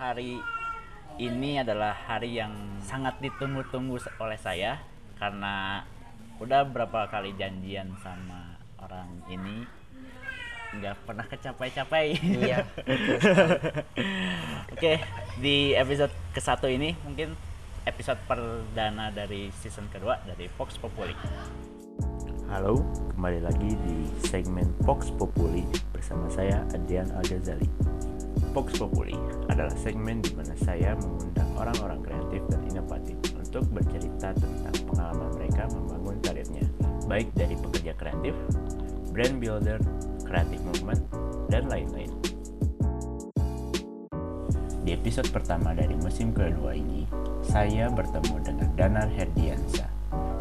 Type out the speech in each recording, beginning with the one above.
hari ini adalah hari yang sangat ditunggu-tunggu oleh saya karena udah berapa kali janjian sama orang ini nggak pernah kecapai-capai. Iya. Oke, di episode ke satu ini mungkin episode perdana dari season kedua dari Fox Populi. Halo, kembali lagi di segmen Fox Populi bersama saya Adrian Al-Ghazali. Fox Populi adalah segmen di mana saya mengundang orang-orang kreatif dan inovatif untuk bercerita tentang pengalaman mereka membangun karirnya, baik dari pekerja kreatif, brand builder, creative movement, dan lain-lain. Di episode pertama dari musim kedua ini, saya bertemu dengan Danar Herdiansa,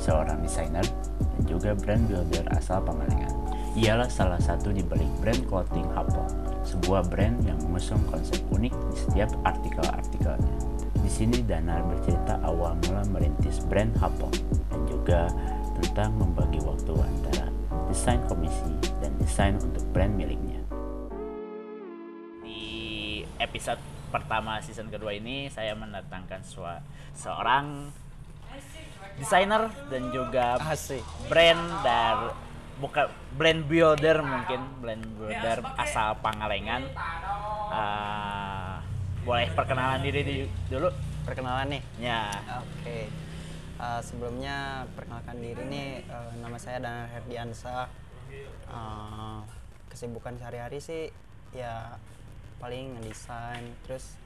seorang desainer dan juga brand builder asal Pangalengan. Ialah salah satu di balik brand clothing Hapo, sebuah brand yang mengusung konsep unik di setiap artikel-artikelnya. Di sini Danar bercerita awal mula merintis brand Hapo dan juga tentang membagi waktu antara desain komisi dan desain untuk brand miliknya di episode pertama season kedua ini saya mendatangkan seorang desainer dan juga Asik. brand dari bukan brand builder mungkin brand builder asal Pangalengan Eh, boleh perkenalan diri di- dulu Perkenalan nih. ya Oke. Eh, sebelumnya perkenalkan diri nih eh, nama saya Danar Herdiansa. Eh, kesibukan sehari-hari sih ya paling ngedesain terus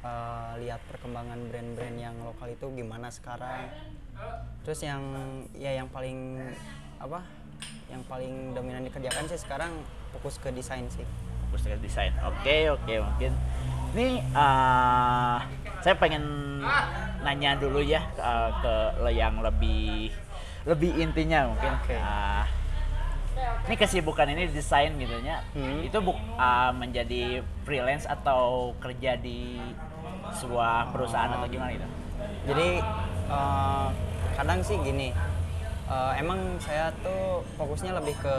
eh, lihat perkembangan brand-brand yang lokal itu gimana sekarang. Terus yang ya yang paling apa? Yang paling dominan dikerjakan sih sekarang fokus ke desain sih. fokus ke desain oke oke mungkin ini eh, saya pengen nanya dulu ya eh, ke yang lebih lebih intinya mungkin Oke. Eh, ini kesibukan ini desain gitu ya Hmm. itu buk eh, menjadi freelance atau kerja di sebuah perusahaan atau gimana gitu Jadi eh, kadang sih gini, eh, emang saya tuh fokusnya lebih ke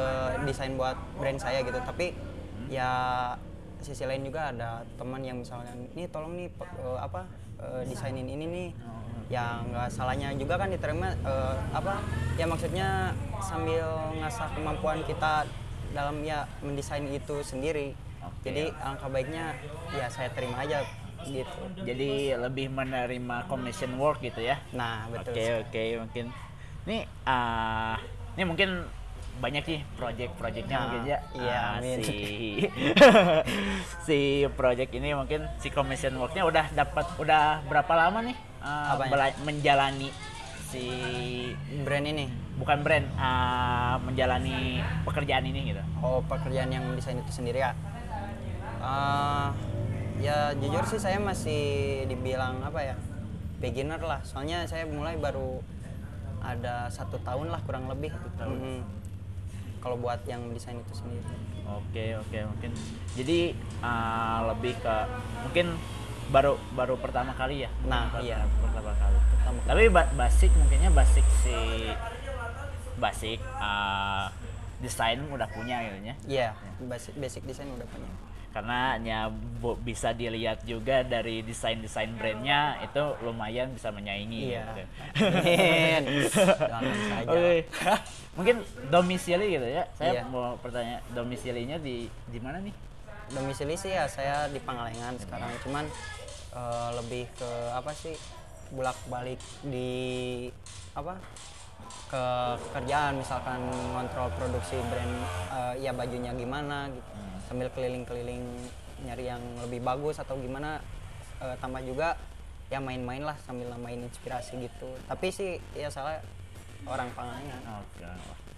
desain buat brand saya gitu. Tapi ya sisi lain juga ada teman yang misalnya, nih tolong nih eh, apa eh, desainin ini nih. Ya nggak salahnya juga kan diterima eh, apa? Ya maksudnya sambil ngasah kemampuan kita dalam ya mendesain itu sendiri. Oke. Jadi alangkah baiknya ya saya terima aja gitu. jadi lebih menerima commission work gitu ya Nah betul. Oke oke mungkin ini ah ini mungkin banyak sih project-projectnya Nah, mungkin ya. iya, Ah, amin. si si project ini mungkin si commission worknya udah dapat udah berapa lama nih bela- menjalani si brand ini bukan brand ah, menjalani pekerjaan ini gitu. oh pekerjaan yang desain itu sendiri ya Eh, ya jujur sih saya masih dibilang apa ya beginner lah soalnya saya mulai baru ada satu tahun lah kurang lebih tahun. Mm-mm. kalau buat yang desain itu sendiri Oke oke mungkin jadi ah, lebih ke mungkin baru baru pertama kali ya. Nah, Pertama- iya. Pertama kali. Pertama kali. Tapi ba- basic mungkinnya basic si basic ah, desain udah punya gitu ya. Iya, basic basic desain udah punya Karena ya bisa dilihat juga dari desain-desain brandnya itu lumayan bisa menyaingi. Iya. gitu. Oke. Mungkin domisili gitu ya. Saya Iya. mau bertanya domisilinya di di mana nih? domisili sih ya saya di Pangalengan sekarang cuman eh, lebih ke apa sih bolak balik di apa ke kerjaan misalkan ngontrol produksi brand eh, ya bajunya gimana gitu sambil keliling-keliling nyari yang lebih bagus atau gimana eh, tambah juga ya main-main lah sambil nambahin inspirasi gitu tapi sih ya salah orang Pangalengan Oke.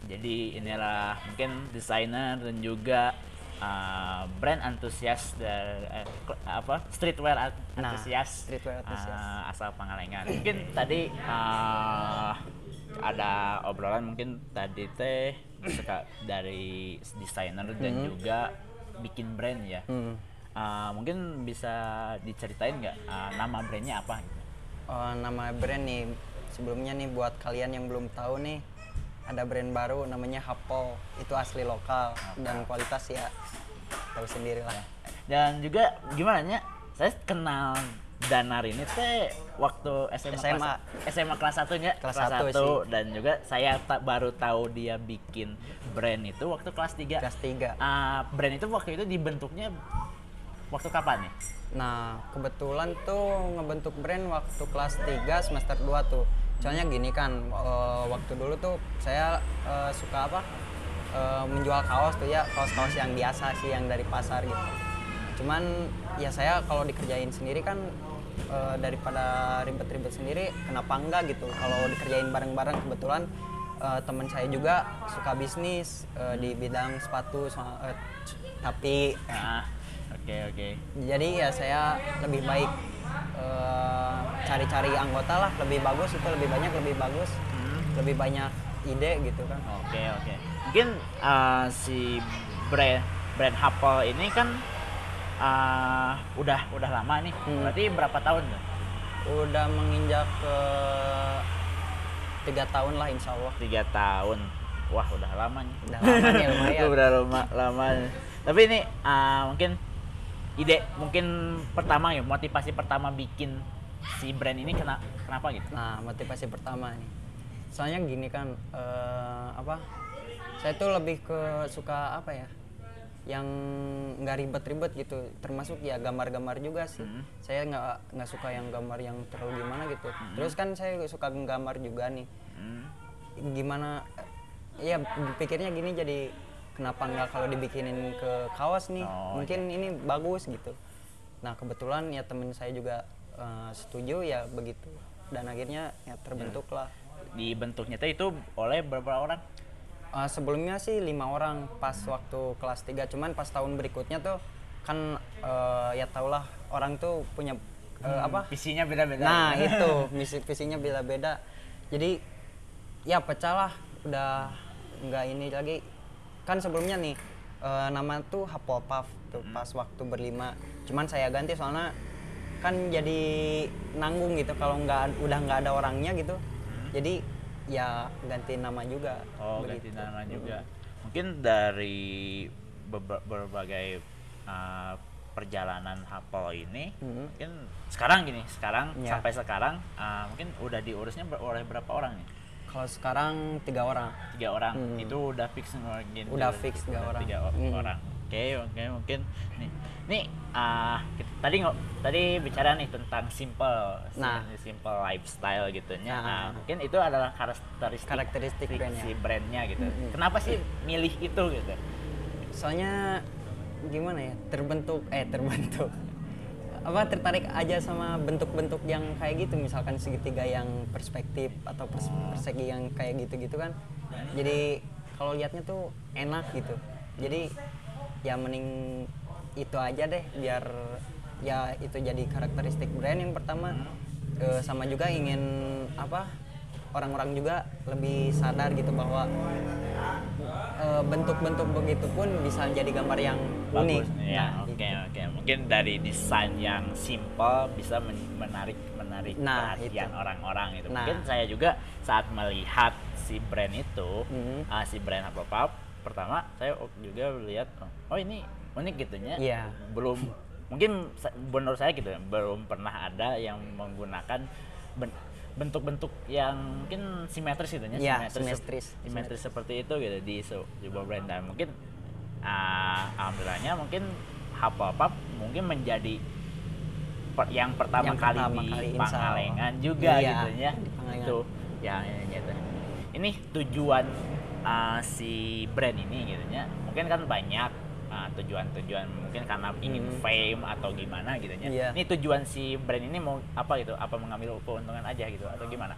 Jadi inilah mungkin desainer dan juga uh, brand antusias dari kl- apa streetwear Nah, antusias streetwear antusias. uh, asal Pangalengan. Mungkin tadi uh, ada obrolan mungkin tadi teh dari desainer dan juga bikin brand ya. Hmm. Uh, mungkin bisa diceritain nggak uh, nama brandnya apa? gitu? Oh, nama brand nih sebelumnya nih buat kalian yang belum tahu nih ada brand baru namanya Hapo itu asli lokal dan kualitas ya tahu sendiri lah Dan juga gimana nya saya kenal Danar ini teh waktu SMA SMA. kelas SMA kelas satunya Kelas kelas satu 1 sih. dan juga saya tak baru tahu dia bikin brand itu waktu kelas 3 kelas 3 brand itu waktu itu dibentuknya waktu kapan nih? Nah, kebetulan tuh ngebentuk brand waktu kelas 3 semester 2 tuh. Soalnya gini kan, eh, waktu dulu tuh saya eh, suka apa? eh, menjual kaos tuh ya, kaos-kaos yang biasa sih yang dari pasar gitu. Cuman ya saya kalau dikerjain sendiri kan eh, daripada ribet-ribet sendiri, kenapa enggak gitu? Kalau dikerjain bareng-bareng kebetulan eh, teman saya juga suka bisnis eh, di bidang sepatu, so- eh, tapi Ah, oke oke. jadi ya saya lebih baik cari-cari anggota lah lebih bagus itu lebih banyak lebih bagus lebih banyak ide gitu kan Oke oke. Mungkin uh, si brand brand Apple ini kan uh, udah udah lama nih. Hmm. Berarti berapa tahun tuh? udah menginjak ke tiga tahun lah insya Allah Tiga tahun. Wah udah lama nih. Udah lama nih, lumayan. udah lama lama. Tapi ini uh, mungkin ide mungkin pertama ya motivasi pertama bikin si brand ini kena, kenapa gitu? nah motivasi pertama nih soalnya gini kan eh, apa saya tuh lebih ke suka apa ya yang nggak ribet-ribet gitu. Termasuk ya gambar-gambar juga sih. Hmm. saya nggak nggak suka yang gambar yang terlalu gimana gitu. Terus kan saya suka gambar juga nih. Hmm. gimana ya pikirnya gini jadi kenapa nggak kalau dibikinin ke kaos nih? Oh, mungkin ini bagus gitu. Nah kebetulan ya temen saya juga eh, setuju ya begitu. Dan akhirnya ya terbentuklah. Dibentuknya tuh itu oleh beberapa orang. Eh, sebelumnya sih lima orang pas waktu kelas 3 cuman pas tahun berikutnya tuh kan eh, ya tahulah orang tuh punya eh, apa Visinya beda-beda. Nah itu misi visinya beda-beda. Jadi ya pecah lah, udah nggak ini lagi. Kan sebelumnya nih eh, nama tuh Hufflepuff tuh pas waktu berlima. Cuman saya ganti soalnya kan jadi nanggung gitu kalau nggak udah nggak ada orangnya gitu. Jadi ya ganti nama juga. Oh, ganti begitu. nama juga. Mungkin dari berbagai uh, perjalanan Hapol ini, Mhm. mungkin sekarang gini, sekarang Ya. sampai sekarang uh, mungkin udah diurusnya ber- oleh berapa orang nih? Kalau sekarang tiga orang. Tiga orang. Hmm. Itu udah fix mungkin. Udah fix tiga orang. Tiga Hmm. orang. Oke, oke, mungkin nih. Nih, uh, kita- tadi nggak tadi bicara nih tentang simple, Nah. simple lifestyle gitu nya. Nah. Nah, mungkin itu adalah karakteristik Karakteristik si- brandnya. si brandnya gitu. Mm-mm. Kenapa sih milih itu gitu? soalnya gimana ya terbentuk eh terbentuk apa tertarik aja sama bentuk-bentuk yang kayak gitu misalkan segitiga yang perspektif atau pers- persegi yang kayak gitu-gitu kan jadi kalau liatnya tuh enak gitu jadi ya mending itu aja deh biar ya itu jadi karakteristik brand yang pertama Eh, sama juga ingin apa orang-orang juga lebih sadar gitu bahwa eh, bentuk-bentuk begitu pun bisa jadi gambar yang unik. Bagus. Ya, Nah, oke gitu. oke. Mungkin dari desain yang simple bisa men- menarik menarik Nah, perhatian itu. orang-orang itu. Nah. Mungkin saya juga saat melihat si brand itu, Mhm. ah, si brand apa Pop, pertama saya juga lihat oh, oh ini unik gitunya. Iya. Belum mungkin menurut saya gitu ya, belum pernah ada yang menggunakan ben- bentuk-bentuk yang mungkin simetris gitu ya, Iya, simetris, simetris. simetris seperti itu gitu di se- sebuah brand dan mungkin ah, alhamdulillahnya mungkin Hufflepuff mungkin menjadi per- yang pertama Yang kali pertama di kali. Pangalengan juga Iya, gitu ya itu yang ini gitu ini tujuan ah, si brand ini gitu ya mungkin kan banyak tujuan-tujuan mungkin karena ingin Hmm. fame atau gimana gitu ya Iya. ini tujuan si brand ini mau apa gitu apa mengambil keuntungan aja gitu atau gimana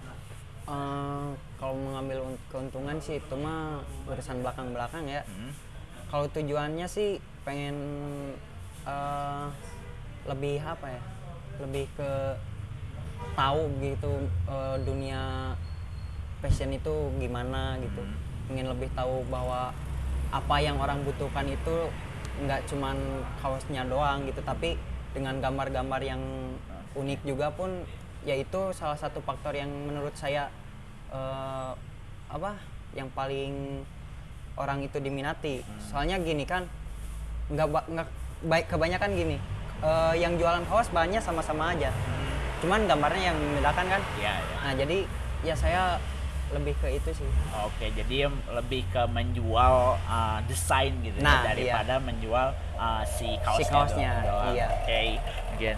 Eh, kalau mengambil un- keuntungan sih itu mah urusan belakang-belakang ya. Hmm. Kalau tujuannya sih pengen eh, lebih apa ya? Lebih ke tahu gitu eh, dunia fashion itu gimana gitu. Hmm. Ingin lebih tahu bahwa apa yang orang butuhkan itu nggak cuman kaosnya doang gitu, tapi dengan gambar-gambar yang unik juga pun yaitu salah satu faktor yang menurut saya eh, apa yang paling orang itu diminati. Soalnya gini kan nggak nggak baik kebanyakan gini eh, yang jualan kaos bahannya sama-sama aja. Cuman gambarnya yang membedakan kan? Iya, iya. nah jadi ya saya lebih ke itu sih Oke, jadi lebih ke menjual uh, desain gitu Nah, ya, daripada menjual uh, si kaosnya. kaosnya, doang- iya. Oke, mungkin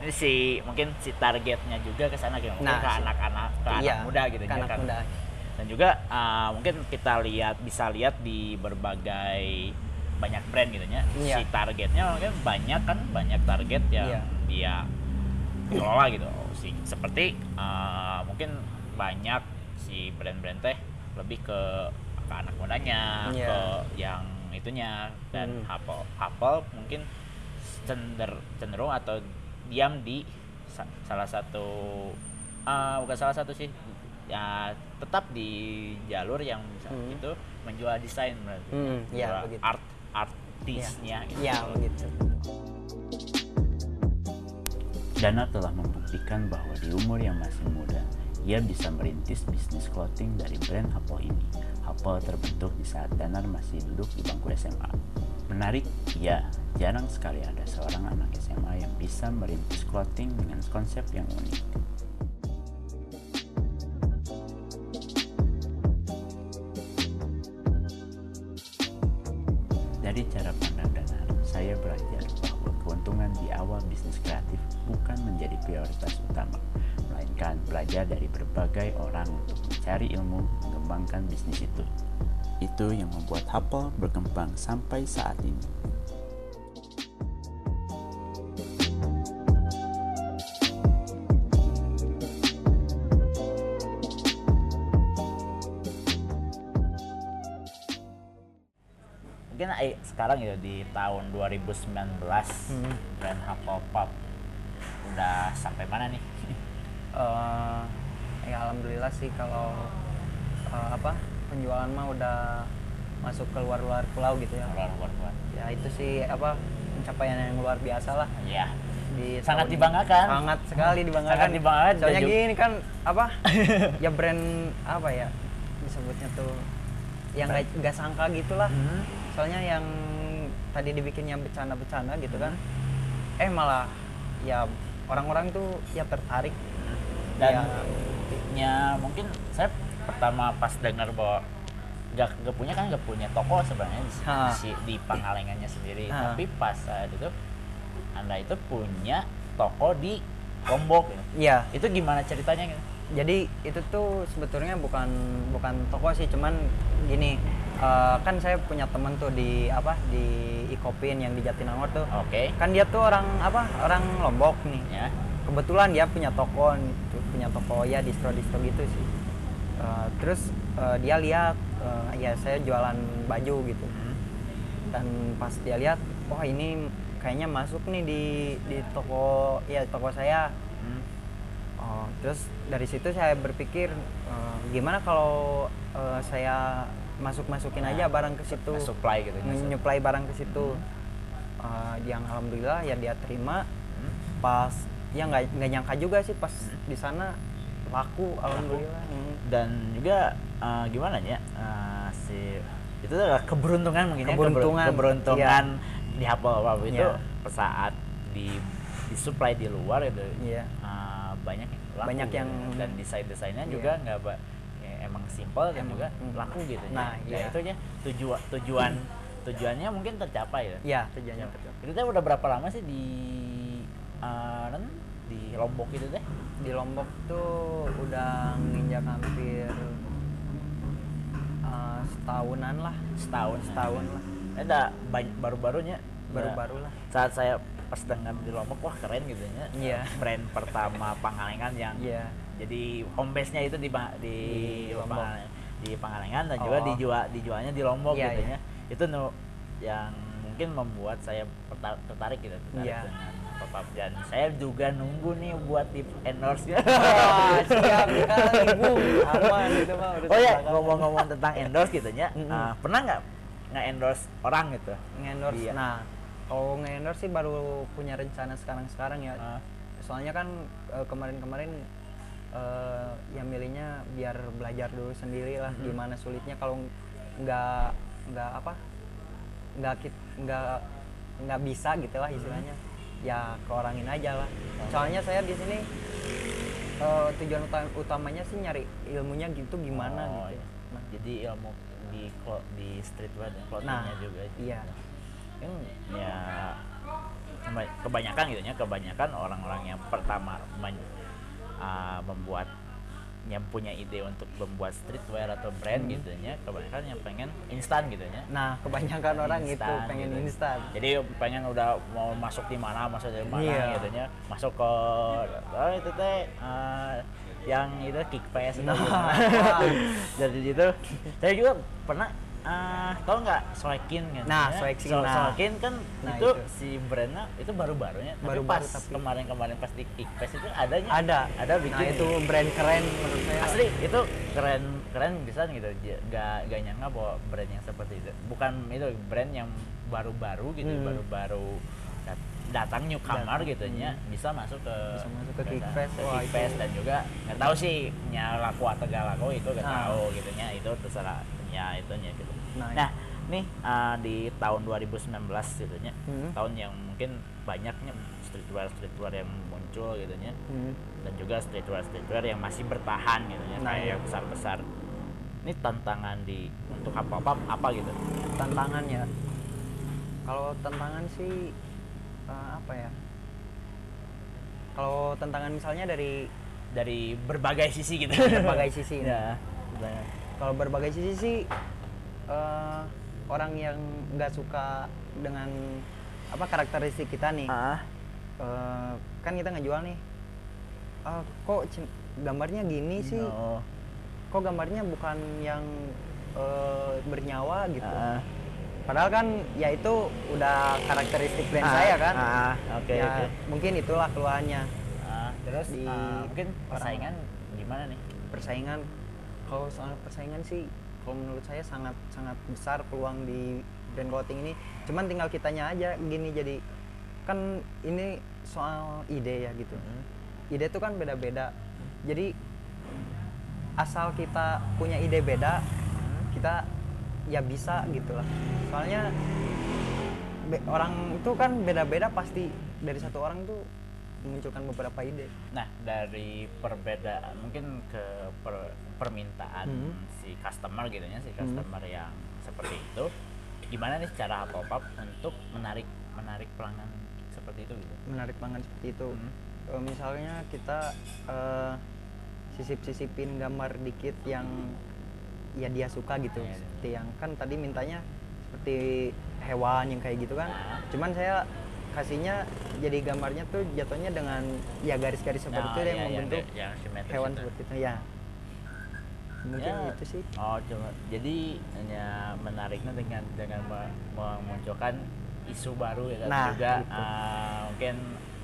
ini si mungkin si targetnya juga ke sana gitu, mungkin Nah, ke si- anak-anak ke anak iya muda gitu ke ya anak kan. muda Dan juga uh, mungkin kita lihat bisa lihat di berbagai banyak brand gitu ya. Iya. Si targetnya mungkin banyak kan banyak target yang Iya. dia kelola gitu. Si seperti uh, mungkin banyak si brand-brand teh lebih ke ke anak mudanya, Iya. ke yang itunya dan Hmm. Apple Apple mungkin cender, cenderung atau diam di sa- salah satu ah, bukan salah satu sih ya tetap di jalur yang bisa Hmm. itu menjual desain berarti Hmm, Menjual begitu. art artisnya gitu. ya begitu Dana telah membuktikan bahwa di umur yang masih muda, ia bisa merintis bisnis clothing dari brand Apple ini. Apple terbentuk di saat Danar masih duduk di bangku SMA. Menarik, ya, jarang sekali ada seorang anak SMA yang bisa merintis clothing dengan konsep yang unik. Mengembangkan bisnis itu. Itu yang membuat Apple berkembang sampai saat ini. mungkin eh, sekarang ya di tahun 2019 Hmm. brand Hufflepuff udah sampai mana nih Eh, ya alhamdulillah sih kalau eh, apa penjualan mah udah masuk ke luar-luar pulau gitu ya. Luar luar luar ya itu sih apa pencapaian yang luar biasa lah. Ya di Sangat dibanggakan. sangat sekali dibanggakan. Sangat dibanggakan, soalnya juga- gini kan apa ya brand apa ya disebutnya tuh yang nggak nggak sangka gitulah. Hmm. soalnya yang tadi dibikinnya bercanda-bercanda gitu kan Hmm. eh malah ya orang-orang tuh ya tertarik. Dan Ya. ya mungkin saya pertama pas dengar bahwa gak, gak punya kan gak punya toko sebenarnya di, si- di Pangalengannya sendiri Ha. tapi pas saat itu anda itu punya toko di Lombok gitu. Iya, itu gimana ceritanya gitu jadi itu tuh sebetulnya bukan bukan toko sih, cuman gini, eh, kan saya punya temen tuh di apa di Ikopin yang di Jatinangor tuh. oke Kan dia tuh orang apa orang Lombok nih. ya Kebetulan dia punya toko, punya toko ya distro-distro gitu sih. Eh, terus eh, dia lihat, eh, ya saya jualan baju gitu. Hmm. Dan pas dia lihat, wah ini kayaknya masuk nih di di toko ya toko saya. Hmm. Oh, terus dari situ saya berpikir eh, gimana kalau eh, saya masuk-masukin aja Nah, barang ke situ, supply gitu nyuplai barang ke situ. Eh, yang alhamdulillah ya dia terima. Pas ya nggak nggak nyangka juga sih pas di sana laku alhamdulillah. Hmm. dan juga eh, gimana ya eh, si itu adalah keberuntungan mungkin ya, keber- Keberuntungan, keberuntungan di Hufflepuff itu Iya. saat di disuplai di luar itu Iya. eh, banyak yang laku Banyak gitu. yang- dan desain desainnya Iya. juga nggak ya, emang simple dan juga hmm. laku gitu ya. Nah, iya. itu ya tujuan tujuan tujuannya mungkin tercapai ya Ya tujuannya tercapai. itu udah berapa lama sih di non, di Lombok itu teh Di Lombok tuh udah nginjak hampir eh, setahunan lah, setahun setahun lah, ada banyak baru-barunya baru-baru lah. saat saya pas dengar di Lombok wah keren gitu ya Iya. brand pertama Pangalengan yang Iya. jadi home base nya itu di di, Di Lombok. Pangalengan, di Pangalengan dan juga Oh. dijual dijualnya di Lombok Iya, gitu iya. ya itu nu yang mungkin membuat saya tertarik gitu tertarik Iya. dengan pop dan saya juga nunggu nih buat di endorse nya Wah, siap sekali bu, aman itu mah udah oh ya ngomong-ngomong tentang endorse gitu ya Mm-mm. ah, pernah nggak nge-endorse orang gitu nge-endorse. Iya. Nah, kalau nge-endorse sih baru punya rencana sekarang-sekarang ya. Ah. Soalnya kan eh, kemarin-kemarin eh, yang milihnya biar belajar dulu sendiri lah Mhm. gimana sulitnya kalau nggak nggak apa nggak nggak nggak bisa gitu lah istilahnya. Ya ke orang ini aja lah. Soalnya saya di sini eh, tujuan uta- utamanya sih nyari ilmunya gitu gimana Oh, gitu. iya. nah. Jadi ilmu di di streetwear dan clothingnya Nah, juga iya. kan ya keba- kebanyakan gitu ya kebanyakan orang-orang yang pertama men- ah, membuat yang punya ide untuk membuat streetwear atau brand Hmm. gitu ya kebanyakan yang pengen instan gitu ya nah kebanyakan orang itu Instan pengen gitu. instan jadi pengen udah mau masuk di mana masuk dari mana Iya. gitu ya masuk ke oh itu teh eh, yang itu kick itu Nah, gitu. wah. jadi itu saya juga pernah ah tau nggak Soekin kan Nah, ya? Soekin, So- nah. Soekin kan Nah, itu, itu. si brandnya itu baru-barunya tapi Baru-baru, pas tapi- kemarin-kemarin pas di kick pass itu adanya ada ada bikin nah itu brand keren menurut saya asli itu keren keren bisa gitu gak gak nyangka bahwa brand yang seperti itu bukan itu brand yang baru-baru gitu Hmm. baru-baru dat- datang newcomer Datang, gitu nya bisa masuk ke Bisa masuk ke Kickfest. ke Kickfest dan juga nggak tahu sih nya laku atau gak laku itu gak Nah. tahu gitu nya itu terserah ya itunya gitu. Nah, nah nih uh, di tahun 2019 gitu nya Hmm. tahun yang mungkin banyaknya streetwear streetwear yang muncul gitu nya. Hmm. dan juga streetwear streetwear yang masih bertahan gitu ya Nah, kayak iya. yang besar besar ini tantangan di untuk apa apa apa gitu? Tantangan ya kalau tantangan sih eh, apa ya? Kalau tantangan misalnya dari dari berbagai sisi gitu. Berbagai sisi. Ya banyak. Kalau berbagai sisi sih eh, orang yang nggak suka dengan apa karakteristik kita nih. Ah eh, kan kita ngejual nih. "Ah, kok gambarnya gini sih? Oh, kok gambarnya bukan yang eh, bernyawa gitu? Ah, padahal kan ya itu udah karakteristik brand ah, saya kan. Ah, oke ya oke. mungkin itulah keluhannya. Ah, terus Di ah, mungkin orang- persaingan gimana nih? Persaingan kalau soal persaingan sih kalau menurut saya sangat sangat besar peluang di brand clothing ini. Cuman tinggal kitanya aja gini jadi kan ini soal ide ya gitu. Hmm. ide itu kan beda-beda. Jadi asal kita punya ide beda kita ya bisa gitu lah. Soalnya orang itu kan beda-beda pasti. Dari satu orang tuh memunculkan beberapa ide Nah, dari perbedaan mungkin ke per- permintaan Hmm. si customer gitu ya, si customer yang seperti itu, gimana nih cara pop up untuk menarik menarik pelanggan seperti itu gitu? menarik banget seperti itu Hmm. Eh, misalnya kita eh, sisip-sisipin gambar dikit yang ya dia suka gitu Iya, iya. seperti yang kan tadi mintanya seperti hewan yang kayak gitu kan Nah. cuman saya kasihnya jadi gambarnya tuh jatuhnya dengan ya garis-garis seperti Nah, itu yang iya, membentuk yang- yang hewan itu. seperti itu ya mungkin Ya. itu sih Oh, cuma jadi hanya menariknya dengan dengan me- memunculkan isu baru ya Nah, juga gitu. ah, mungkin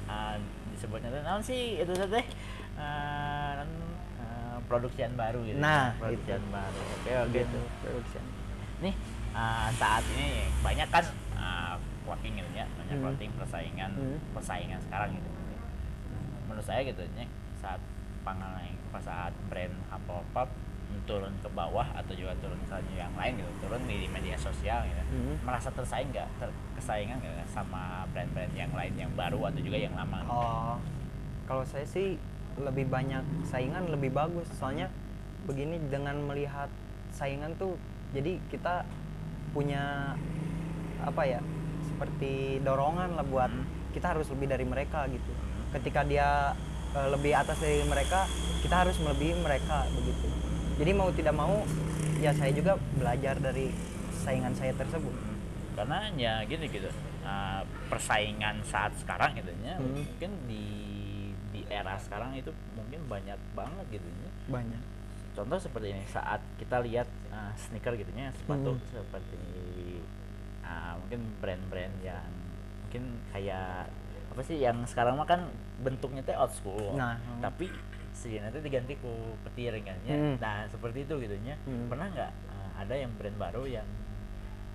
ah, disebutnya tuh naon sih itu teh uh, produksian baru gitu. Nah, produksian baru. Oke, oke gitu tuh. production. Nih ah, saat ini banyak kan ah, clothing gitu ya, banyak Hmm. persaingan Hmm. persaingan sekarang gitu. Menurut saya gitu ya saat pangalang saat brand apa pop turun ke bawah atau juga turun misalnya yang lain gitu turun di media sosial gitu Hmm. merasa tersaing nggak ter- kesaingan nggak sama brand-brand yang lain yang baru atau juga yang lama gitu? Oh, kalau saya sih lebih banyak saingan lebih bagus. Soalnya begini dengan melihat saingan tuh, jadi kita punya apa ya, seperti dorongan lah buat Hmm. kita harus lebih dari mereka gitu. Ketika dia eh, lebih atas dari mereka, kita harus melebihi mereka begitu. Jadi mau tidak mau, ya saya juga belajar dari saingan saya tersebut. karena ya gini gitu uh, persaingan saat sekarang gitu ya Hmm. mungkin di di era sekarang itu mungkin banyak banget gitu ya Banyak. contoh seperti ini saat kita lihat uh, sneaker gitu ya sepatu Hmm. seperti uh, mungkin brand-brand yang mungkin kayak apa sih yang sekarang mah kan bentuknya teh old school Nah, hmm. tapi sejenak itu diganti ku petir kan ya Hmm. nah seperti itu gitu ya Hmm. pernah nggak uh, ada yang brand baru yang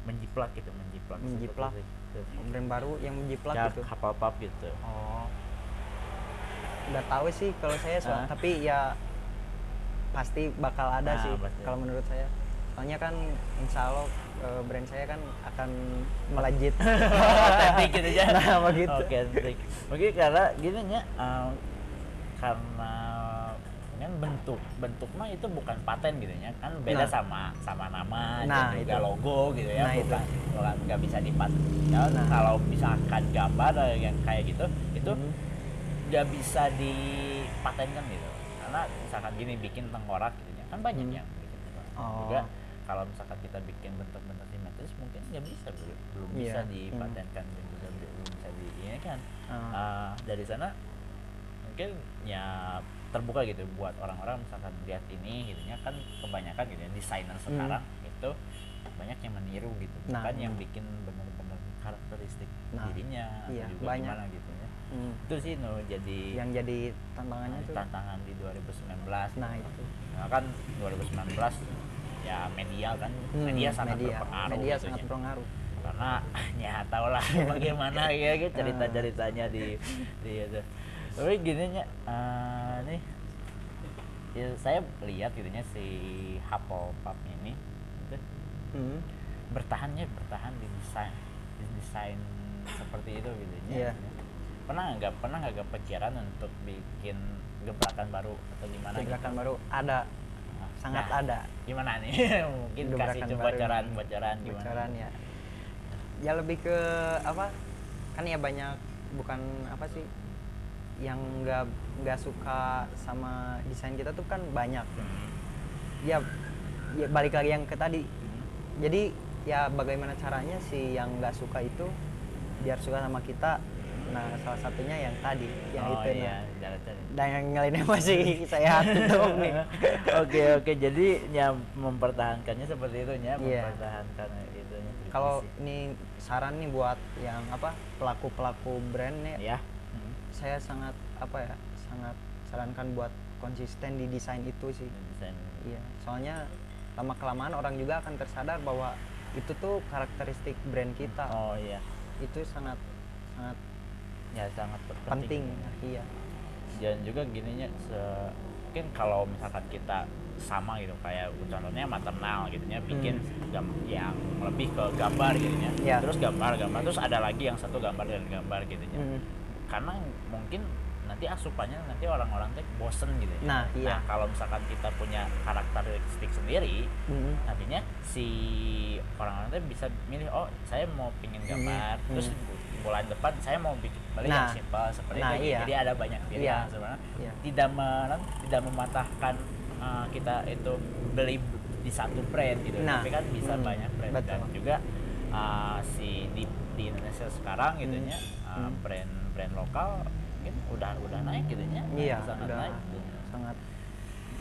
menjiplak gitu menjiplak Menjiplak. itu? Brand baru yang menjiplak ya, gitu. kapal pap gitu Oh. Udah tahu sih kalau saya soal, Ah. tapi ya pasti bakal ada Ah, sih kalau menurut saya. Soalnya kan insya Allah eh, brand saya kan akan Otentik gitu ya. Nah, begitu. Oke, otentik. Mungkin karena gini ya, eh, karena kan bentuk bentuk mah itu bukan paten gitu ya kan beda Nah. sama sama nama Nah, dan juga itu. logo gitu ya Nah, itu. bukan bukan nggak bisa dipaten Ya, Nah. kalau misalkan gambar eh, yang kayak gitu itu Mhm. nggak bisa dipatenkan gitu karena misalkan gini bikin tengkorak gitu ya kan banyak Hmm. yang bikin tengkorak Oh. juga kalau misalkan kita bikin bentuk-bentuk simetris mungkin nggak bisa belum belum Iya. bisa Hmm. dipatenkan dan juga belum bisa di ini kan Ah. Ah, dari sana mungkin ya terbuka gitu buat orang-orang misalkan lihat ini gitu ya kan kebanyakan gitu ya desainer sekarang itu banyak yang meniru gitu Hmm. Nah, bukan yang hmm. bikin benar-benar karakteristik Nah, dirinya atau iya, juga banyak. gimana gitu ya Hmm. itu sih no jadi yang jadi tantangannya tuh tantangan di 2019 nah itu Nah, kan 2019 ya media kan. Hmm, media sangat media. berpengaruh media gitu sangat berpengaruh. Karena ya tau lah bagaimana ya gitu cerita ceritanya di di itu. Tapi gini nya eh, nih ya saya lihat gitu nya si Hufflepuff ini itu Hmm. bertahannya bertahan di desain di desain seperti itu gitu ya pernah nggak pernah nggak kepikiran untuk bikin gebrakan baru atau gimana gitu? Gebrakan baru? Ada sangat Nah, ada. gimana nih? Mungkin kasih coba baru. bocoran bocoran gimana? Bocoran ya. Ya lebih ke apa kan ya banyak bukan apa sih yang nggak nggak suka sama desain kita tuh kan banyak. Hmm. ya ya balik lagi yang ke tadi. Jadi ya bagaimana caranya si yang nggak suka itu biar suka sama kita nah salah satunya yang tadi yang oh, itu iya, nah. dan yang lainnya masih saya tutup nih. Oke oke jadi ya mempertahankannya seperti itu ya Iya. mempertahankan itu kalau ini saran nih buat yang apa pelaku pelaku brand nih ya Hmm. saya sangat apa ya sangat sarankan buat konsisten di desain itu sih. Desain. Iya soalnya lama kelamaan orang juga akan tersadar bahwa itu tuh karakteristik brand kita. Oh iya. Itu sangat sangat ya sangat penting, penting iya. Dan juga gininya se- mungkin kalau misalkan kita sama gitu kayak contohnya maternal gitu ya bikin gam- yang lebih ke gambar gitu ya Hmm. Terus gambar gambar terus ada lagi yang satu gambar dan gambar gitu ya Mm. karena mungkin nanti asupannya nanti orang-orang teh bosen gitu ya. Nah, iya. kalau misalkan kita punya karakteristik sendiri Mm. nantinya si orang-orang teh bisa milih oh saya mau pingin gambar. Hmm, terus bulan depan saya mau bikin balik yang Nah, simpel seperti nah, itu iya. jadi ada banyak pilihan Iya, sebenarnya iya. tidak men- tidak mematahkan uh, kita itu beli di satu brand gitu Nah, tapi kan bisa hmm, banyak brand betul. dan juga uh, si di, di Indonesia sekarang gitu Hmm, nya uh, hmm. brand brand lokal mungkin udah udah naik gitu nya iya sangat udah naik gitu. sangat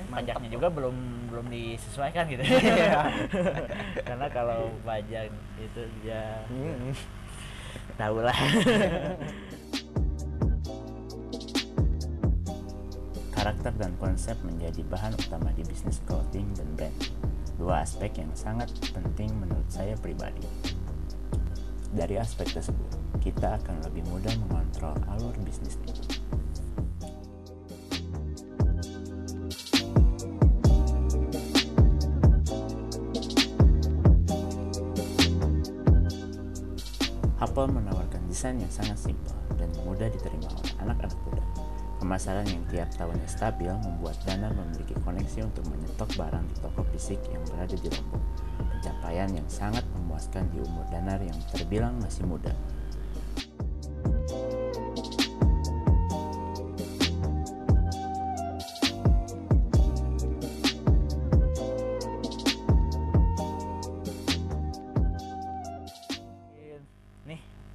pajaknya juga belum belum disesuaikan gitu Iya. karena kalau pajak itu ya Mm. Tahu lah Karakter dan konsep menjadi bahan utama di bisnis clothing dan brand. Dua aspek yang sangat penting menurut saya pribadi. Dari aspek tersebut, kita akan lebih mudah mengontrol alur bisnis itu. Apple menawarkan desain yang sangat simpel dan mudah diterima oleh anak-anak muda. Pemasaran yang tiap tahunnya stabil membuat Danar memiliki koneksi untuk menyetok barang di toko fisik yang berada di Lombok. Pencapaian yang sangat memuaskan di umur Danar yang terbilang masih muda.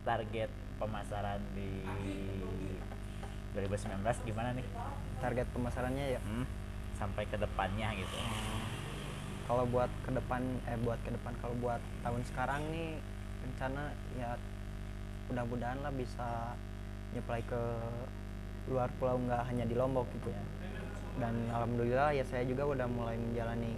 Target pemasaran di 2019 gimana nih? Target pemasarannya ya? Hmm, sampai ke depannya gitu. Kalau buat ke depan eh buat ke depan kalau buat tahun sekarang nih rencana ya mudah-mudahan lah bisa nyuplai ke luar pulau nggak hanya di Lombok gitu. Ya. Dan alhamdulillah ya saya juga udah mulai menjalani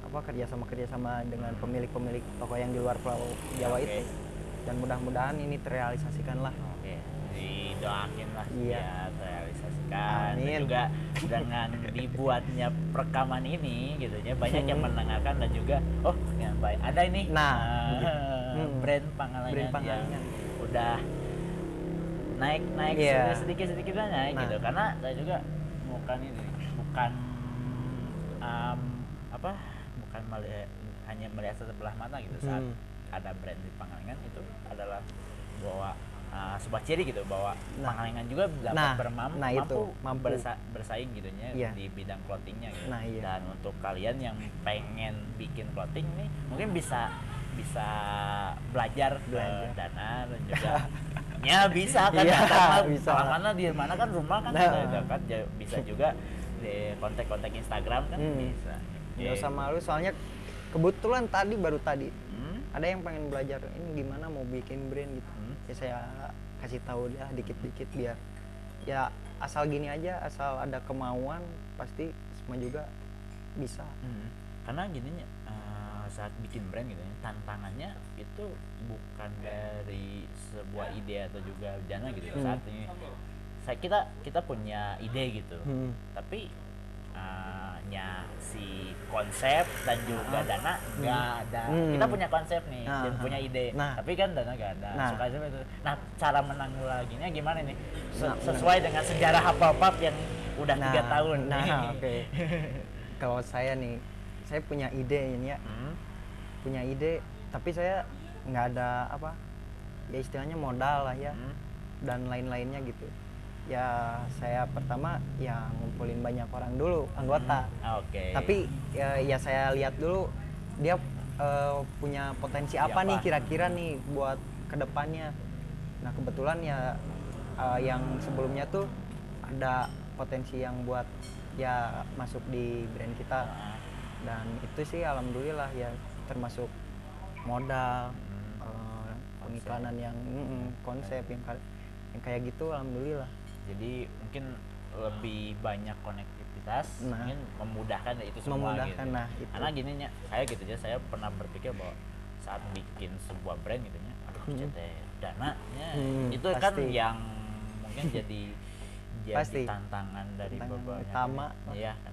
apa kerjasama kerjasama dengan pemilik-pemilik toko yang di luar pulau Jawa Oke. itu dan mudah-mudahan ini terrealisasikan lah oke didoakin lah Iya. ya terrealisasikan dan Amin. juga dengan dibuatnya rekaman ini gitu ya banyak yang Hmm. mendengarkan dan juga oh yang sampai ada ini Nah, gitu. Hmm. brand Pangalengan, Brand Pangalengan. yang udah naik naik Iya. sedikit sedikit naik Nah. gitu karena saya juga bukan ini bukan um, apa bukan melihat hanya melihat sebelah mata gitu saat Hmm. Ada brand di Pangalengan itu adalah bahwa uh, sebuah ciri gitu bahwa Nah. Pangalengan juga dapat Nah, bermam- nah itu, mampu, bersa- bersaing gitu ya Iya. di bidang clothingnya gitu. Nah, iya. dan untuk kalian yang pengen bikin clothing nih mungkin bisa bisa belajar, Belajar. ke dana dan juga ya bisa kan Iya, karena bisa. mana di mana kan rumah kan Nah. ada dekat ya bisa juga di kontak-kontak Instagram kan Hmm. bisa nggak usah Gitu. malu soalnya kebetulan tadi baru tadi? Ada yang pengen belajar ini gimana mau bikin brand gitu Hmm. ya saya kasih tahu dia dikit-dikit biar ya asal gini aja asal ada kemauan pasti semua juga bisa Hmm. Karena gini uh, saat bikin brand gitu ya, tantangannya itu bukan dari sebuah ide atau juga dana gitu ya. Hmm. Saat ini saya kita kita punya ide gitu. Hmm. Tapi uh, nya si konsep dan juga dana nggak ada. Hmm. Kita punya konsep nih Nah, dan punya ide. nah. Tapi kan dana nggak ada. Nah. Suka itu. Nah, cara menanggulanginya gimana nih? Se- Nah, sesuai dengan sejarah Hapapap yang udah tiga Nah, tahun. nah oke kalau saya nih saya punya ide ini ya Hmm. punya ide tapi saya nggak ada apa ya istilahnya modal lah ya Hmm. dan lain-lainnya gitu ya saya pertama ya ngumpulin banyak orang dulu anggota Hmm, Oke. tapi ya, ya saya lihat dulu dia eh, punya potensi Iya, apa nih apa? kira-kira nih buat ke depannya nah kebetulan ya eh, yang sebelumnya tuh ada potensi yang buat ya masuk di brand kita dan itu sih alhamdulillah ya termasuk modal Hmm. eh, pengiklanan yang mm, konsep yang, yang kayak gitu alhamdulillah jadi mungkin lebih banyak konektivitas Nah. mungkin memudahkan ya itu semua Memudahkan, gitu. nah, itu. karena gini nya saya gitu aja saya pernah berpikir bahwa saat bikin sebuah brand gitu nya aduh Hmm. CT dananya Hmm, itu kan pasti. yang mungkin jadi jadi Pasti. tantangan dari beberapa utama. iya kan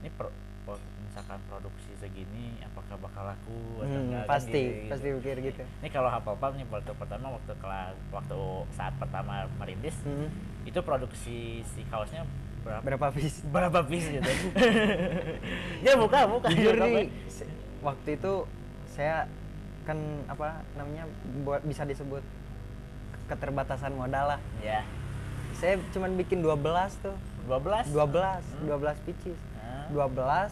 ini pro- misalkan produksi segini apakah bakal laku atau Hmm, enggak? Kan pasti gitu- pasti pikir gitu. Ini kalau hafal nih waktu pertama waktu kelas waktu saat pertama merintis Hmm. itu produksi si kaosnya berapa berapa piece? berapa piece gitu. Ya buka buka. Jujur nih waktu itu saya kan apa namanya buat bisa disebut keterbatasan modal lah. Ya. Saya cuman bikin 12 tuh. 12 12 Hmm. 12 pieces Ah. 12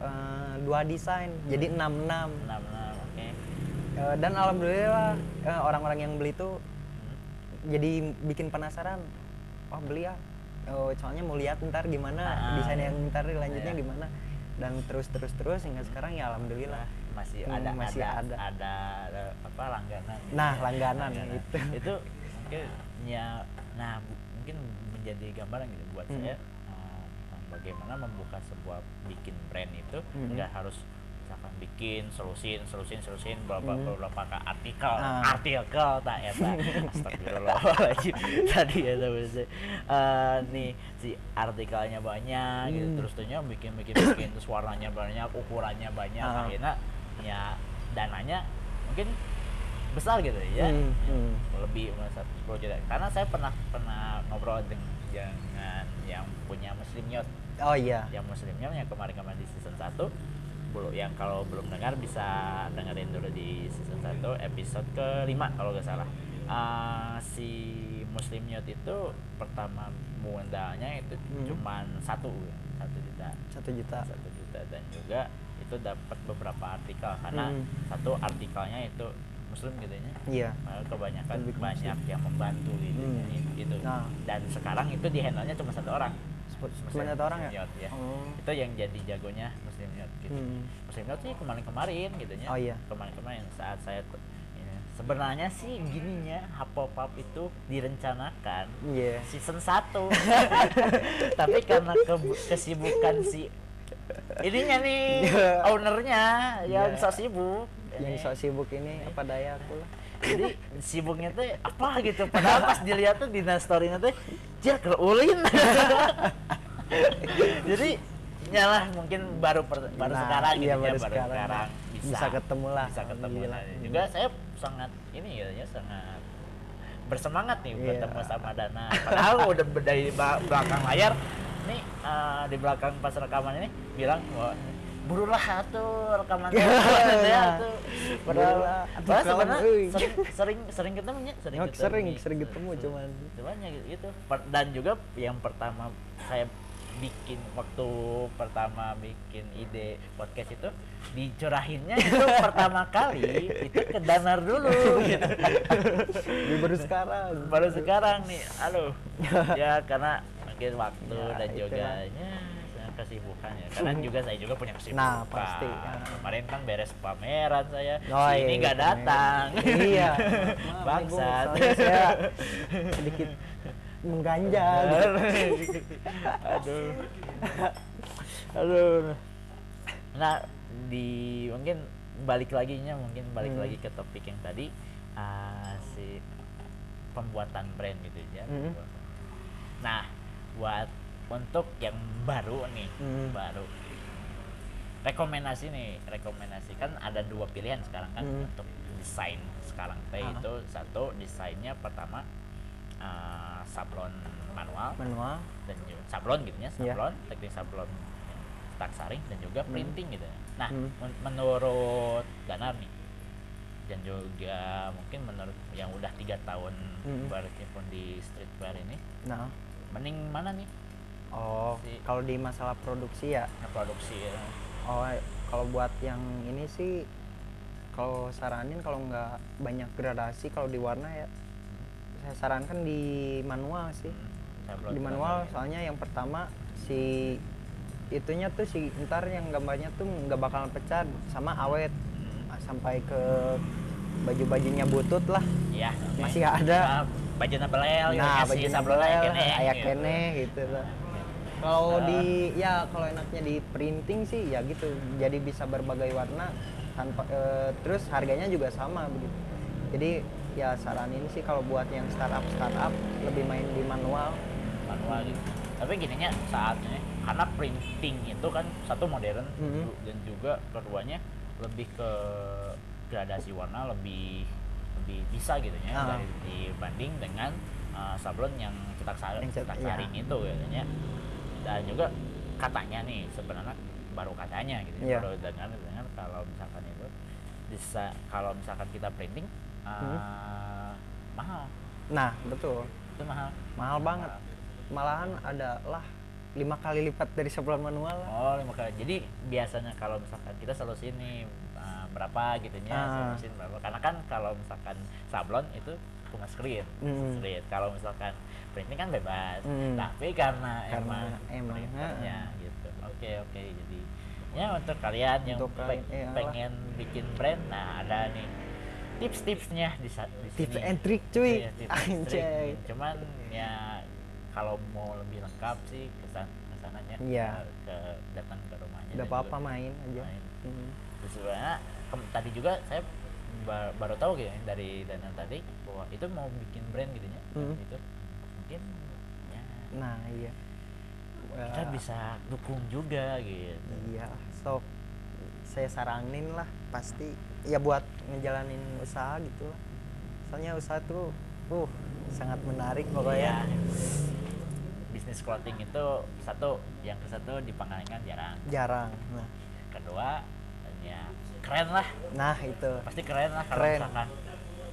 eh, dua desain jadi 66 enam enam oke Eh, dan alhamdulillah eh, orang-orang yang beli tuh jadi bikin penasaran wah beli ya oh, soalnya mau lihat ntar gimana Ah, desain iya. yang ntar lanjutnya Iya. gimana dan terus terus terus hingga sekarang ya alhamdulillah masih Hmm, ada masih ada, ada. ada ada apa langganan Nah, langganan, itu. itu mungkin ya nah bu- mungkin menjadi gambaran gitu buat Hmm. saya bagaimana membuka sebuah bikin brand itu Hmm. nggak harus misalkan bikin selusin selusin selusin beberapa Hmm. beberapa ka- artikel Ah. artikel tak ya tak astagfirullahaladzim tadi ya tapi saya, eh, nih si artikelnya banyak gitu Hmm. terus tuhnya bikin bikin bikin terus warnanya banyak ukurannya banyak Ah. akhirnya ya dananya mungkin besar gitu ya Hmm, hmm. lebih satu sepuluh juta karena saya pernah pernah ngobrol dengan dengan yang punya muslim yacht oh iya. Yang muslim yacht yang kemarin-kemarin di season 1 belum yang kalau belum dengar bisa dengerin dulu di season 1 episode kelima kalau nggak salah. Ah, si muslim yacht itu pertama modalnya itu Hmm. cuman satu satu juta. Satu juta. Satu juta. Dan juga itu dapat beberapa artikel karena Hmm. satu artikelnya itu muslim gitu ya. Iya. Malah kebanyakan Lebih banyak yang membantu gitu Hmm. gitu. Nah. dan sekarang itu di handle-nya cuma satu orang. Cuma satu orang ya? Ya. oh. Itu yang jadi jagonya muslim yacht gitu. Hmm. muslim yacht sih kemarin-kemarin gitu ya. Oh, iya. kemarin-kemarin saat saya ya, sebenarnya sih gininya Hapopap itu direncanakan iya. season 1 tapi karena ke- kesibukan si ininya nih ownernya yang Iya. sok sibuk yang Ini. sok sibuk ini apa daya aku lah. Jadi sibuknya tuh apa gitu. Padahal pas dilihat tuh di story-nya tuh dia ulin jadi nyalah mungkin baru per- baru Nah, sekarang gitu iya, ya baru baru sekarang. sekarang bisa. Ketemu lah. Bisa ketemu Alhamdulillah. Nah, juga saya sangat ini ya, ya sangat bersemangat nih Iya. bertemu sama Dana. Padahal udah dari belakang layar nih eh, di belakang pas rekaman ini bilang bahwa burulah tuh rekaman ya tuh padahal Burulah, atuh padahal sebenarnya sering sering sering ketemunya sering Oh, ketemu. sering, sering ketemu, cuman. cuman. ya gitu Per- dan juga yang pertama saya bikin waktu pertama bikin ide podcast itu dicurahinnya itu pertama kali itu ke Danar dulu. Gitu. Baru sekarang. Baru sekarang nih aduh. Ya karena mungkin waktu Ya, dan itulah. Kesibukan ya. Karena juga saya juga punya kesibukan. Nah, pasti, ya. kemarin kan beres pameran saya. Oh, iya, ini nggak iya, datang. Iya. Bangsat. Saya sedikit mengganjal. Aduh. Aduh. Nah di mungkin balik lagi nya mungkin balik Hmm. lagi ke topik yang tadi ah, si pembuatan brand gitu ya. Hmm. nah buat untuk yang baru nih Hmm. baru rekomendasi nih rekomendasi kan ada dua pilihan sekarang kan Hmm. untuk desain sekarang teh Ah. itu satu desainnya pertama uh, sablon manual manual dan juga sablon gitu ya Iya. sablon teknik sablon cetak saring dan juga Hmm. printing gitu ya. nah Hmm. men- menurut Danar nih dan juga mungkin menurut yang udah tiga tahun Hmm. berkecimpung di streetwear ini nah mending mana nih oh Si- kalau di masalah produksi ya? Ngeproduksi ya? oh kalau buat yang ini sih kalau saranin kalau nggak banyak gradasi kalau di warna ya saya sarankan di manual sih. Hmm, di manual soalnya yang pertama si itunya tuh si ntar yang gambarnya tuh nggak bakalan pecah sama awet. Hmm, Ah, sampai ke baju-bajunya butut lah. Iya, oke. masih ada. Nah, baju belel gitu nah ya, baju sablon nabel kene, kayak gitu. kene gitu lah kalau Ah. di ya kalau enaknya di printing sih ya gitu jadi bisa berbagai warna tanpa eh, terus harganya juga sama begitu jadi ya saranin sih kalau buat yang startup startup lebih main di manual manual gitu. Tapi gininya saatnya karena printing itu kan satu modern Mhm. dan juga keduanya lebih ke gradasi warna lebih lebih bisa gitu ya Ah. dari dibanding dengan uh, sablon yang cetak saring, cetak iya. saring itu gitu ya. Dan juga katanya nih sebenarnya baru katanya gitu Iya. ya, baru dengar dengar kalau misalkan itu bisa kalau misalkan kita printing uh, Hmm. mahal nah betul itu mahal mahal banget malahan ada lah lima kali lipat dari sablon manual lah Oh, lima kali. Jadi biasanya kalau misalkan kita solusi ini uh, berapa gitu ya, Ah. solusi berapa. Karena kan kalau misalkan sablon itu cuma screen, Hmm. screen. Kalau misalkan printing kan bebas. Hmm. Tapi karena, Karena emang emang, printernya ah. gitu. Oke, oke. Jadi ya untuk kalian yang Untuk pe- kalian, iyalah. pengen bikin brand, nah ada nih tips-tipsnya di, sa- di tips sini. and trick cuy Iya, tips and trick. Cuman ya kalau mau lebih lengkap sih kesan ke sananya Iya. ke, datang ke rumahnya. udah apa-apa main aja main. Hmm. Terus sebenarnya tadi juga saya ba- baru tahu gitu ya dari dana tadi bahwa itu mau bikin brand gitu ya. Hmm. Itu mungkin ya nah iya kita bisa dukung juga gitu. iya sok saya saranin lah pasti ya buat ngejalanin usaha gitu lah soalnya usaha tuh uh sangat menarik Iya. pokoknya Bisnis clothing itu satu, yang ke satu di Pangalengan jarang. jarang nah Kedua ya keren lah nah itu pasti keren lah kalau Keren. misalkan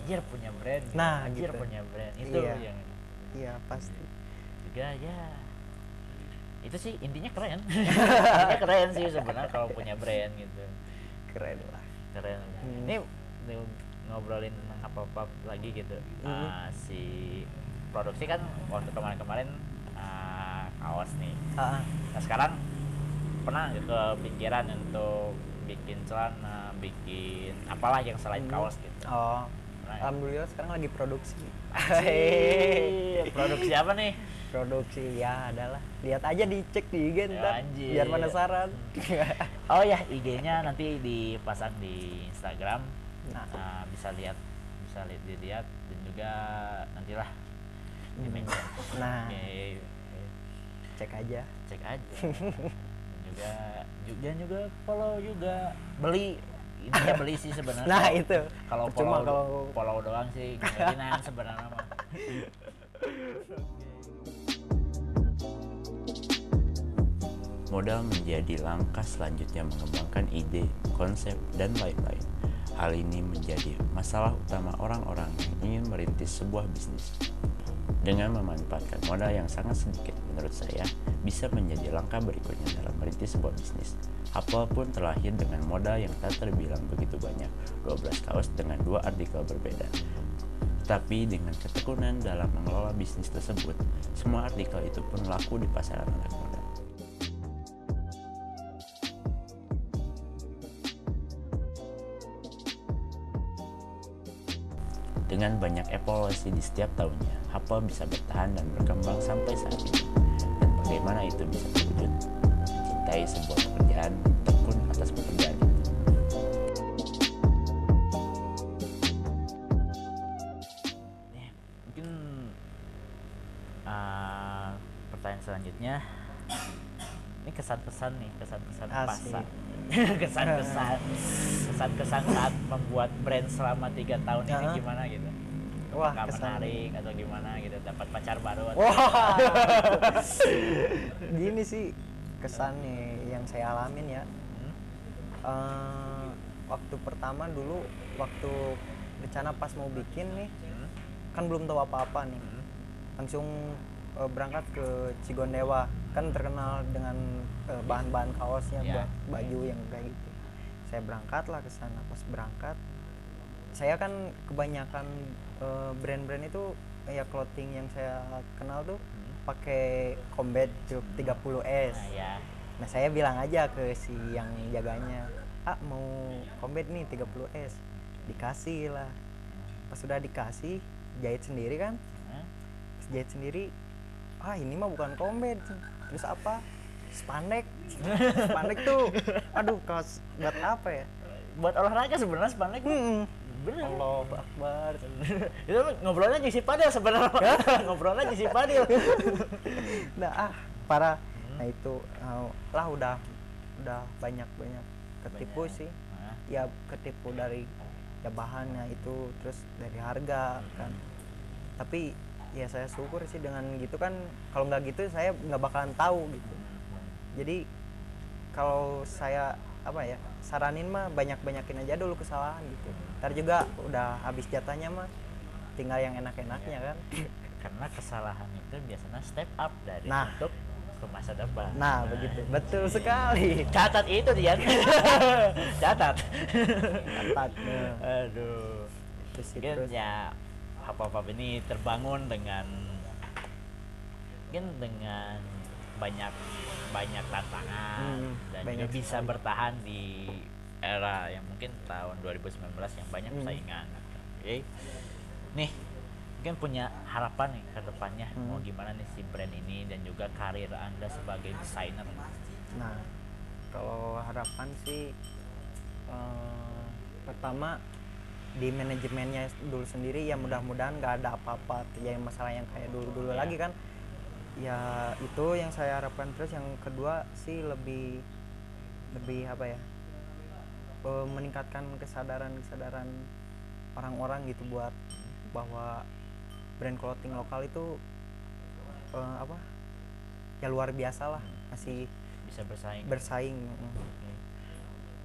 anjir punya brand. Nah, anjir gitu. punya brand itu Iya. yang iya pasti. Juga ya. Itu sih intinya keren. Intinya keren sih sebenarnya kalau punya brand gitu. Keren lah. Keren Hmm. ini ngobrolin apa apa lagi gitu. Hmm. Ah, si produksi kan waktu kemarin-kemarin ah, kaos nih. Ah, nah sekarang pernah nggak kepikiran untuk bikin celana bikin apalah yang selain Hmm. kaos gitu? Oh? Alhamdulillah sekarang lagi produksi Anjir, produksi apa nih produksi ya adalah lihat aja dicek di IG ntar Anjir. biar penasaran Oh ya, IG-nya nanti dipasang di Instagram. Nah. Nah, bisa lihat, bisa lihat dilihat dan juga nantilah di Hmm. mention. Nah. Oke. cek aja cek aja. Dan juga juga juga follow juga beli intinya beli sih sebenarnya Nah, itu. kalau Cuma follow kalau- follow doang sih keinginan sebenarnya mah Modal menjadi langkah selanjutnya mengembangkan ide, konsep, dan lain-lain. Hal ini menjadi masalah utama orang-orang yang ingin merintis sebuah bisnis. Dengan memanfaatkan modal yang sangat sedikit, menurut saya bisa menjadi langkah berikutnya dalam merintis sebuah bisnis. Apple pun terlahir dengan modal yang tak terbilang begitu banyak, 12 kaos dengan dua artikel berbeda. Tapi dengan ketekunan dalam mengelola bisnis tersebut, semua artikel itu pun laku di pasaran anak muda. Dengan banyak evaluasi di setiap tahunnya, Apple bisa bertahan dan berkembang sampai saat ini. Dan bagaimana itu bisa terwujud? Mencintai sebuah pekerjaan, kesan-kesan kesan-kesan saat membuat brand selama tiga tahun ini Ya. gimana gitu Wah, Apakah kesan. menarik atau gimana gitu dapat pacar baru atau Wah. Gini sih kesannya yang saya alamin ya. Hmm? Eh, waktu pertama dulu waktu rencana pas mau bikin nih Hmm? kan belum tahu apa-apa nih. Hmm? Langsung eh, berangkat ke Cigondewa kan terkenal dengan eh, bahan-bahan kaosnya Ya. buat baju yang kayak gitu. Saya berangkat lah ke sana. Pas berangkat saya kan kebanyakan eh, brand-brand itu ya clothing yang saya kenal tuh Hmm. pakai combat Cube 30S. nah ya Nah saya bilang aja ke si yang jaganya, ah mau combat nih 30S, dikasih lah. Pas sudah dikasih, jahit sendiri kan, Hah? Pas jahit sendiri, ah ini mah bukan combat, terus apa? Spandek, spandek tuh, aduh kaos buat apa ya? buat olahraga sebenarnya spandek Hmm. bener Allah Akbar. itu ngobrolnya jadi si Padil sebenarnya ngobrolnya jadi si Padil Nah ah parah. Nah itu ah, lah udah udah banyak banyak ketipu Banyak. sih. Nah, ya ketipu dari ya bahannya itu terus dari harga kan tapi ya saya syukur sih dengan gitu kan kalau nggak gitu saya nggak bakalan tahu gitu. Jadi kalau saya apa ya saranin mah banyak banyakin aja dulu kesalahan gitu. Ntar juga udah habis jatahnya mah tinggal yang enak-enaknya kan. Karena kesalahan itu biasanya step up dari Nah. untuk ke masa depan. Nah begitu. Betul sekali. Catat itu dia catat. Nah. aduh. Terus sih, mungkin terus. ya apa ini terbangun dengan mungkin dengan banyak banyak tantangan Hmm, dan banyak juga bisa sekali. bertahan di era yang mungkin tahun 2019 yang banyak Hmm. saingan oke nih mungkin punya harapan nih ke depannya Hmm. mau gimana nih si brand ini dan juga karir anda sebagai desainer Nah, kalau harapan sih eh, pertama di manajemennya dulu sendiri ya mudah-mudahan nggak ada apa-apa terjadi masalah yang kayak dulu-dulu Iya. lagi kan. Ya itu yang saya harapkan terus yang kedua sih lebih lebih apa ya? eh, meningkatkan kesadaran-kesadaran orang-orang gitu buat bahwa brand clothing lokal itu eh, apa? Ya luar biasa lah, masih bisa bersaing bersaing. Oke.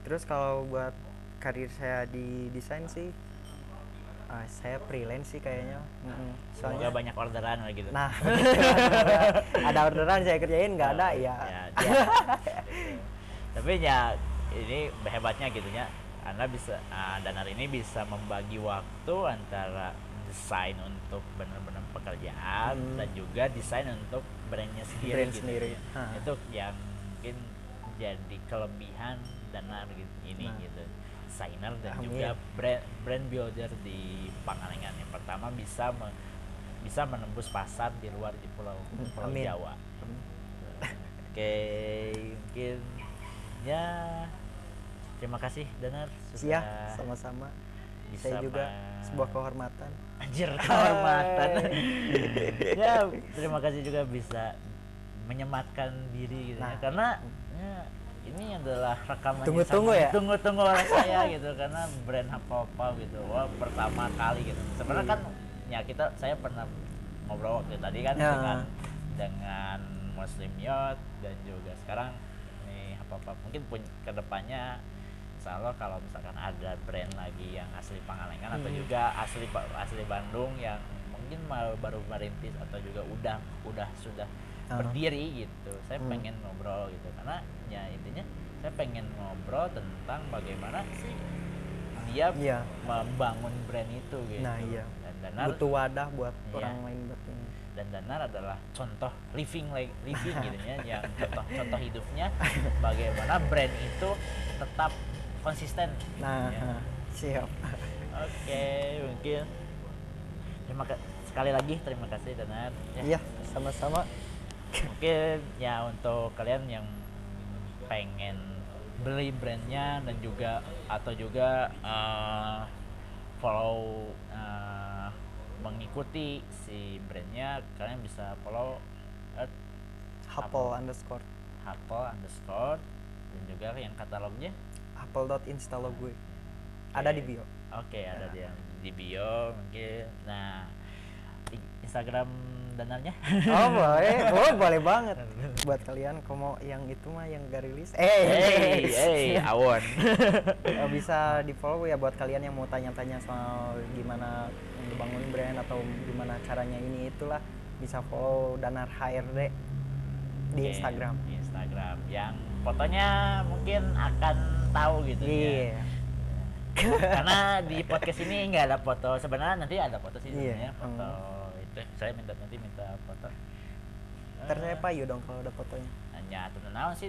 terus kalau buat karir saya di desain sih ah, saya freelance sih kayaknya semoga soalnya banyak orderan lah gitu nah ada orderan saya kerjain nggak ada ya, ya, ya. tapi ya ini hebatnya gitu ya anda bisa ah, Danar ini bisa membagi waktu antara desain untuk benar-benar pekerjaan Hmm. dan juga desain untuk brandnya sendiri Brand gitu sendiri. ya. Ha. itu yang mungkin jadi kelebihan Danar gitu ini Nah. gitu desainer dan Amin. juga brand brand builder di Pangalengan yang pertama bisa me- bisa menembus pasar di luar di pulau Pulau Amin. Jawa Oke, mungkin ya terima kasih Danar Iya, sama-sama bisa saya juga sebuah kehormatan anjir kehormatan. ya, terima kasih juga bisa menyematkan diri gitu ya. Nah. Karena ya, ini adalah rekaman Tunggu-tunggu ya? tunggu-tunggu oleh saya gitu karena brand apa apa gitu wah pertama kali gitu sebenarnya kan ya kita saya pernah ngobrol waktu tadi kan Ya. dengan dengan Muslim Yacht dan juga sekarang nih apa apa mungkin pun ke depannya Insya Allah kalau misalkan ada brand lagi yang asli Pangalengan atau Hmm. juga asli asli Bandung yang mungkin ma- baru merintis atau juga udah udah sudah Ah. berdiri gitu saya Hmm. pengen ngobrol gitu karena ya intinya saya pengen ngobrol tentang bagaimana sih dia Iya. membangun brand itu gitu Nah, iya. dan Danar butuh wadah buat Iya. orang lain ini dan Danar adalah contoh living like living gitu ya yang contoh contoh hidupnya bagaimana brand itu tetap konsisten nah Ya. siap oke mungkin terima kasih sekali lagi terima kasih Danar Ya, iya sama-sama mungkin ya untuk kalian yang pengen beli brandnya dan juga atau juga eh, follow eh, mengikuti si brandnya kalian bisa follow at Apple underscore. Apple underscore. Dan juga yang katalognya? Apple dot insta log gue. Ada di bio. Oke ada di di bio mungkin. Nah Instagram danarnya. Oh boleh. Oh boleh banget. Buat kalian kalau mau yang itu mah yang gak rilis? Eh hey hey awon. Eh, bisa di follow ya buat kalian yang mau tanya-tanya soal gimana membangun brand atau gimana caranya ini itulah. Bisa follow Danar HRD di Oke, Instagram. di Instagram. Yang fotonya mungkin akan tahu gitu ya. Iya. Karena di podcast ini nggak ada foto. Sebenarnya nanti ada foto sih Iya, sebenarnya foto itu saya minta nanti minta foto ntar saya payu dong kalau ada fotonya hanya tentu naon sih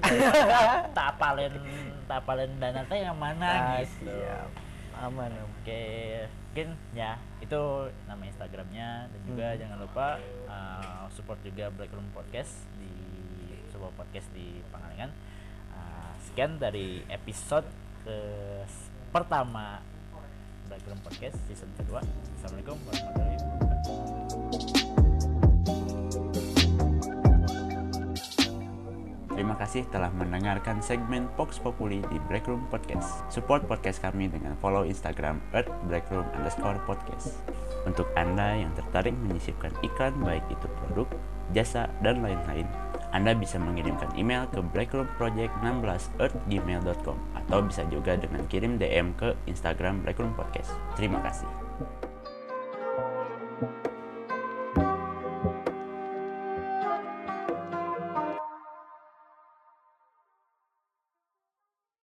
tak apalin tak apalin dana teh yang mana Ah, gitu siap aman Oke, mungkin ya itu nama Instagramnya dan juga Hmm. jangan lupa uh, support juga Black Room Podcast di sebuah podcast di Pangalengan. Uh, sekian dari episode ke pertama Black Room Podcast season kedua. Assalamualaikum warahmatullahi wabarakatuh. Terima kasih telah mendengarkan segmen Vox Populi di Breakroom Podcast. Support podcast kami dengan follow Instagram at Breakroom underscore podcast. Untuk Anda yang tertarik menyisipkan iklan baik itu produk, jasa, dan lain-lain, Anda bisa mengirimkan email ke breakroomproject16 at gmail.com atau bisa juga dengan kirim DM ke Instagram Breakroom Podcast. Terima kasih.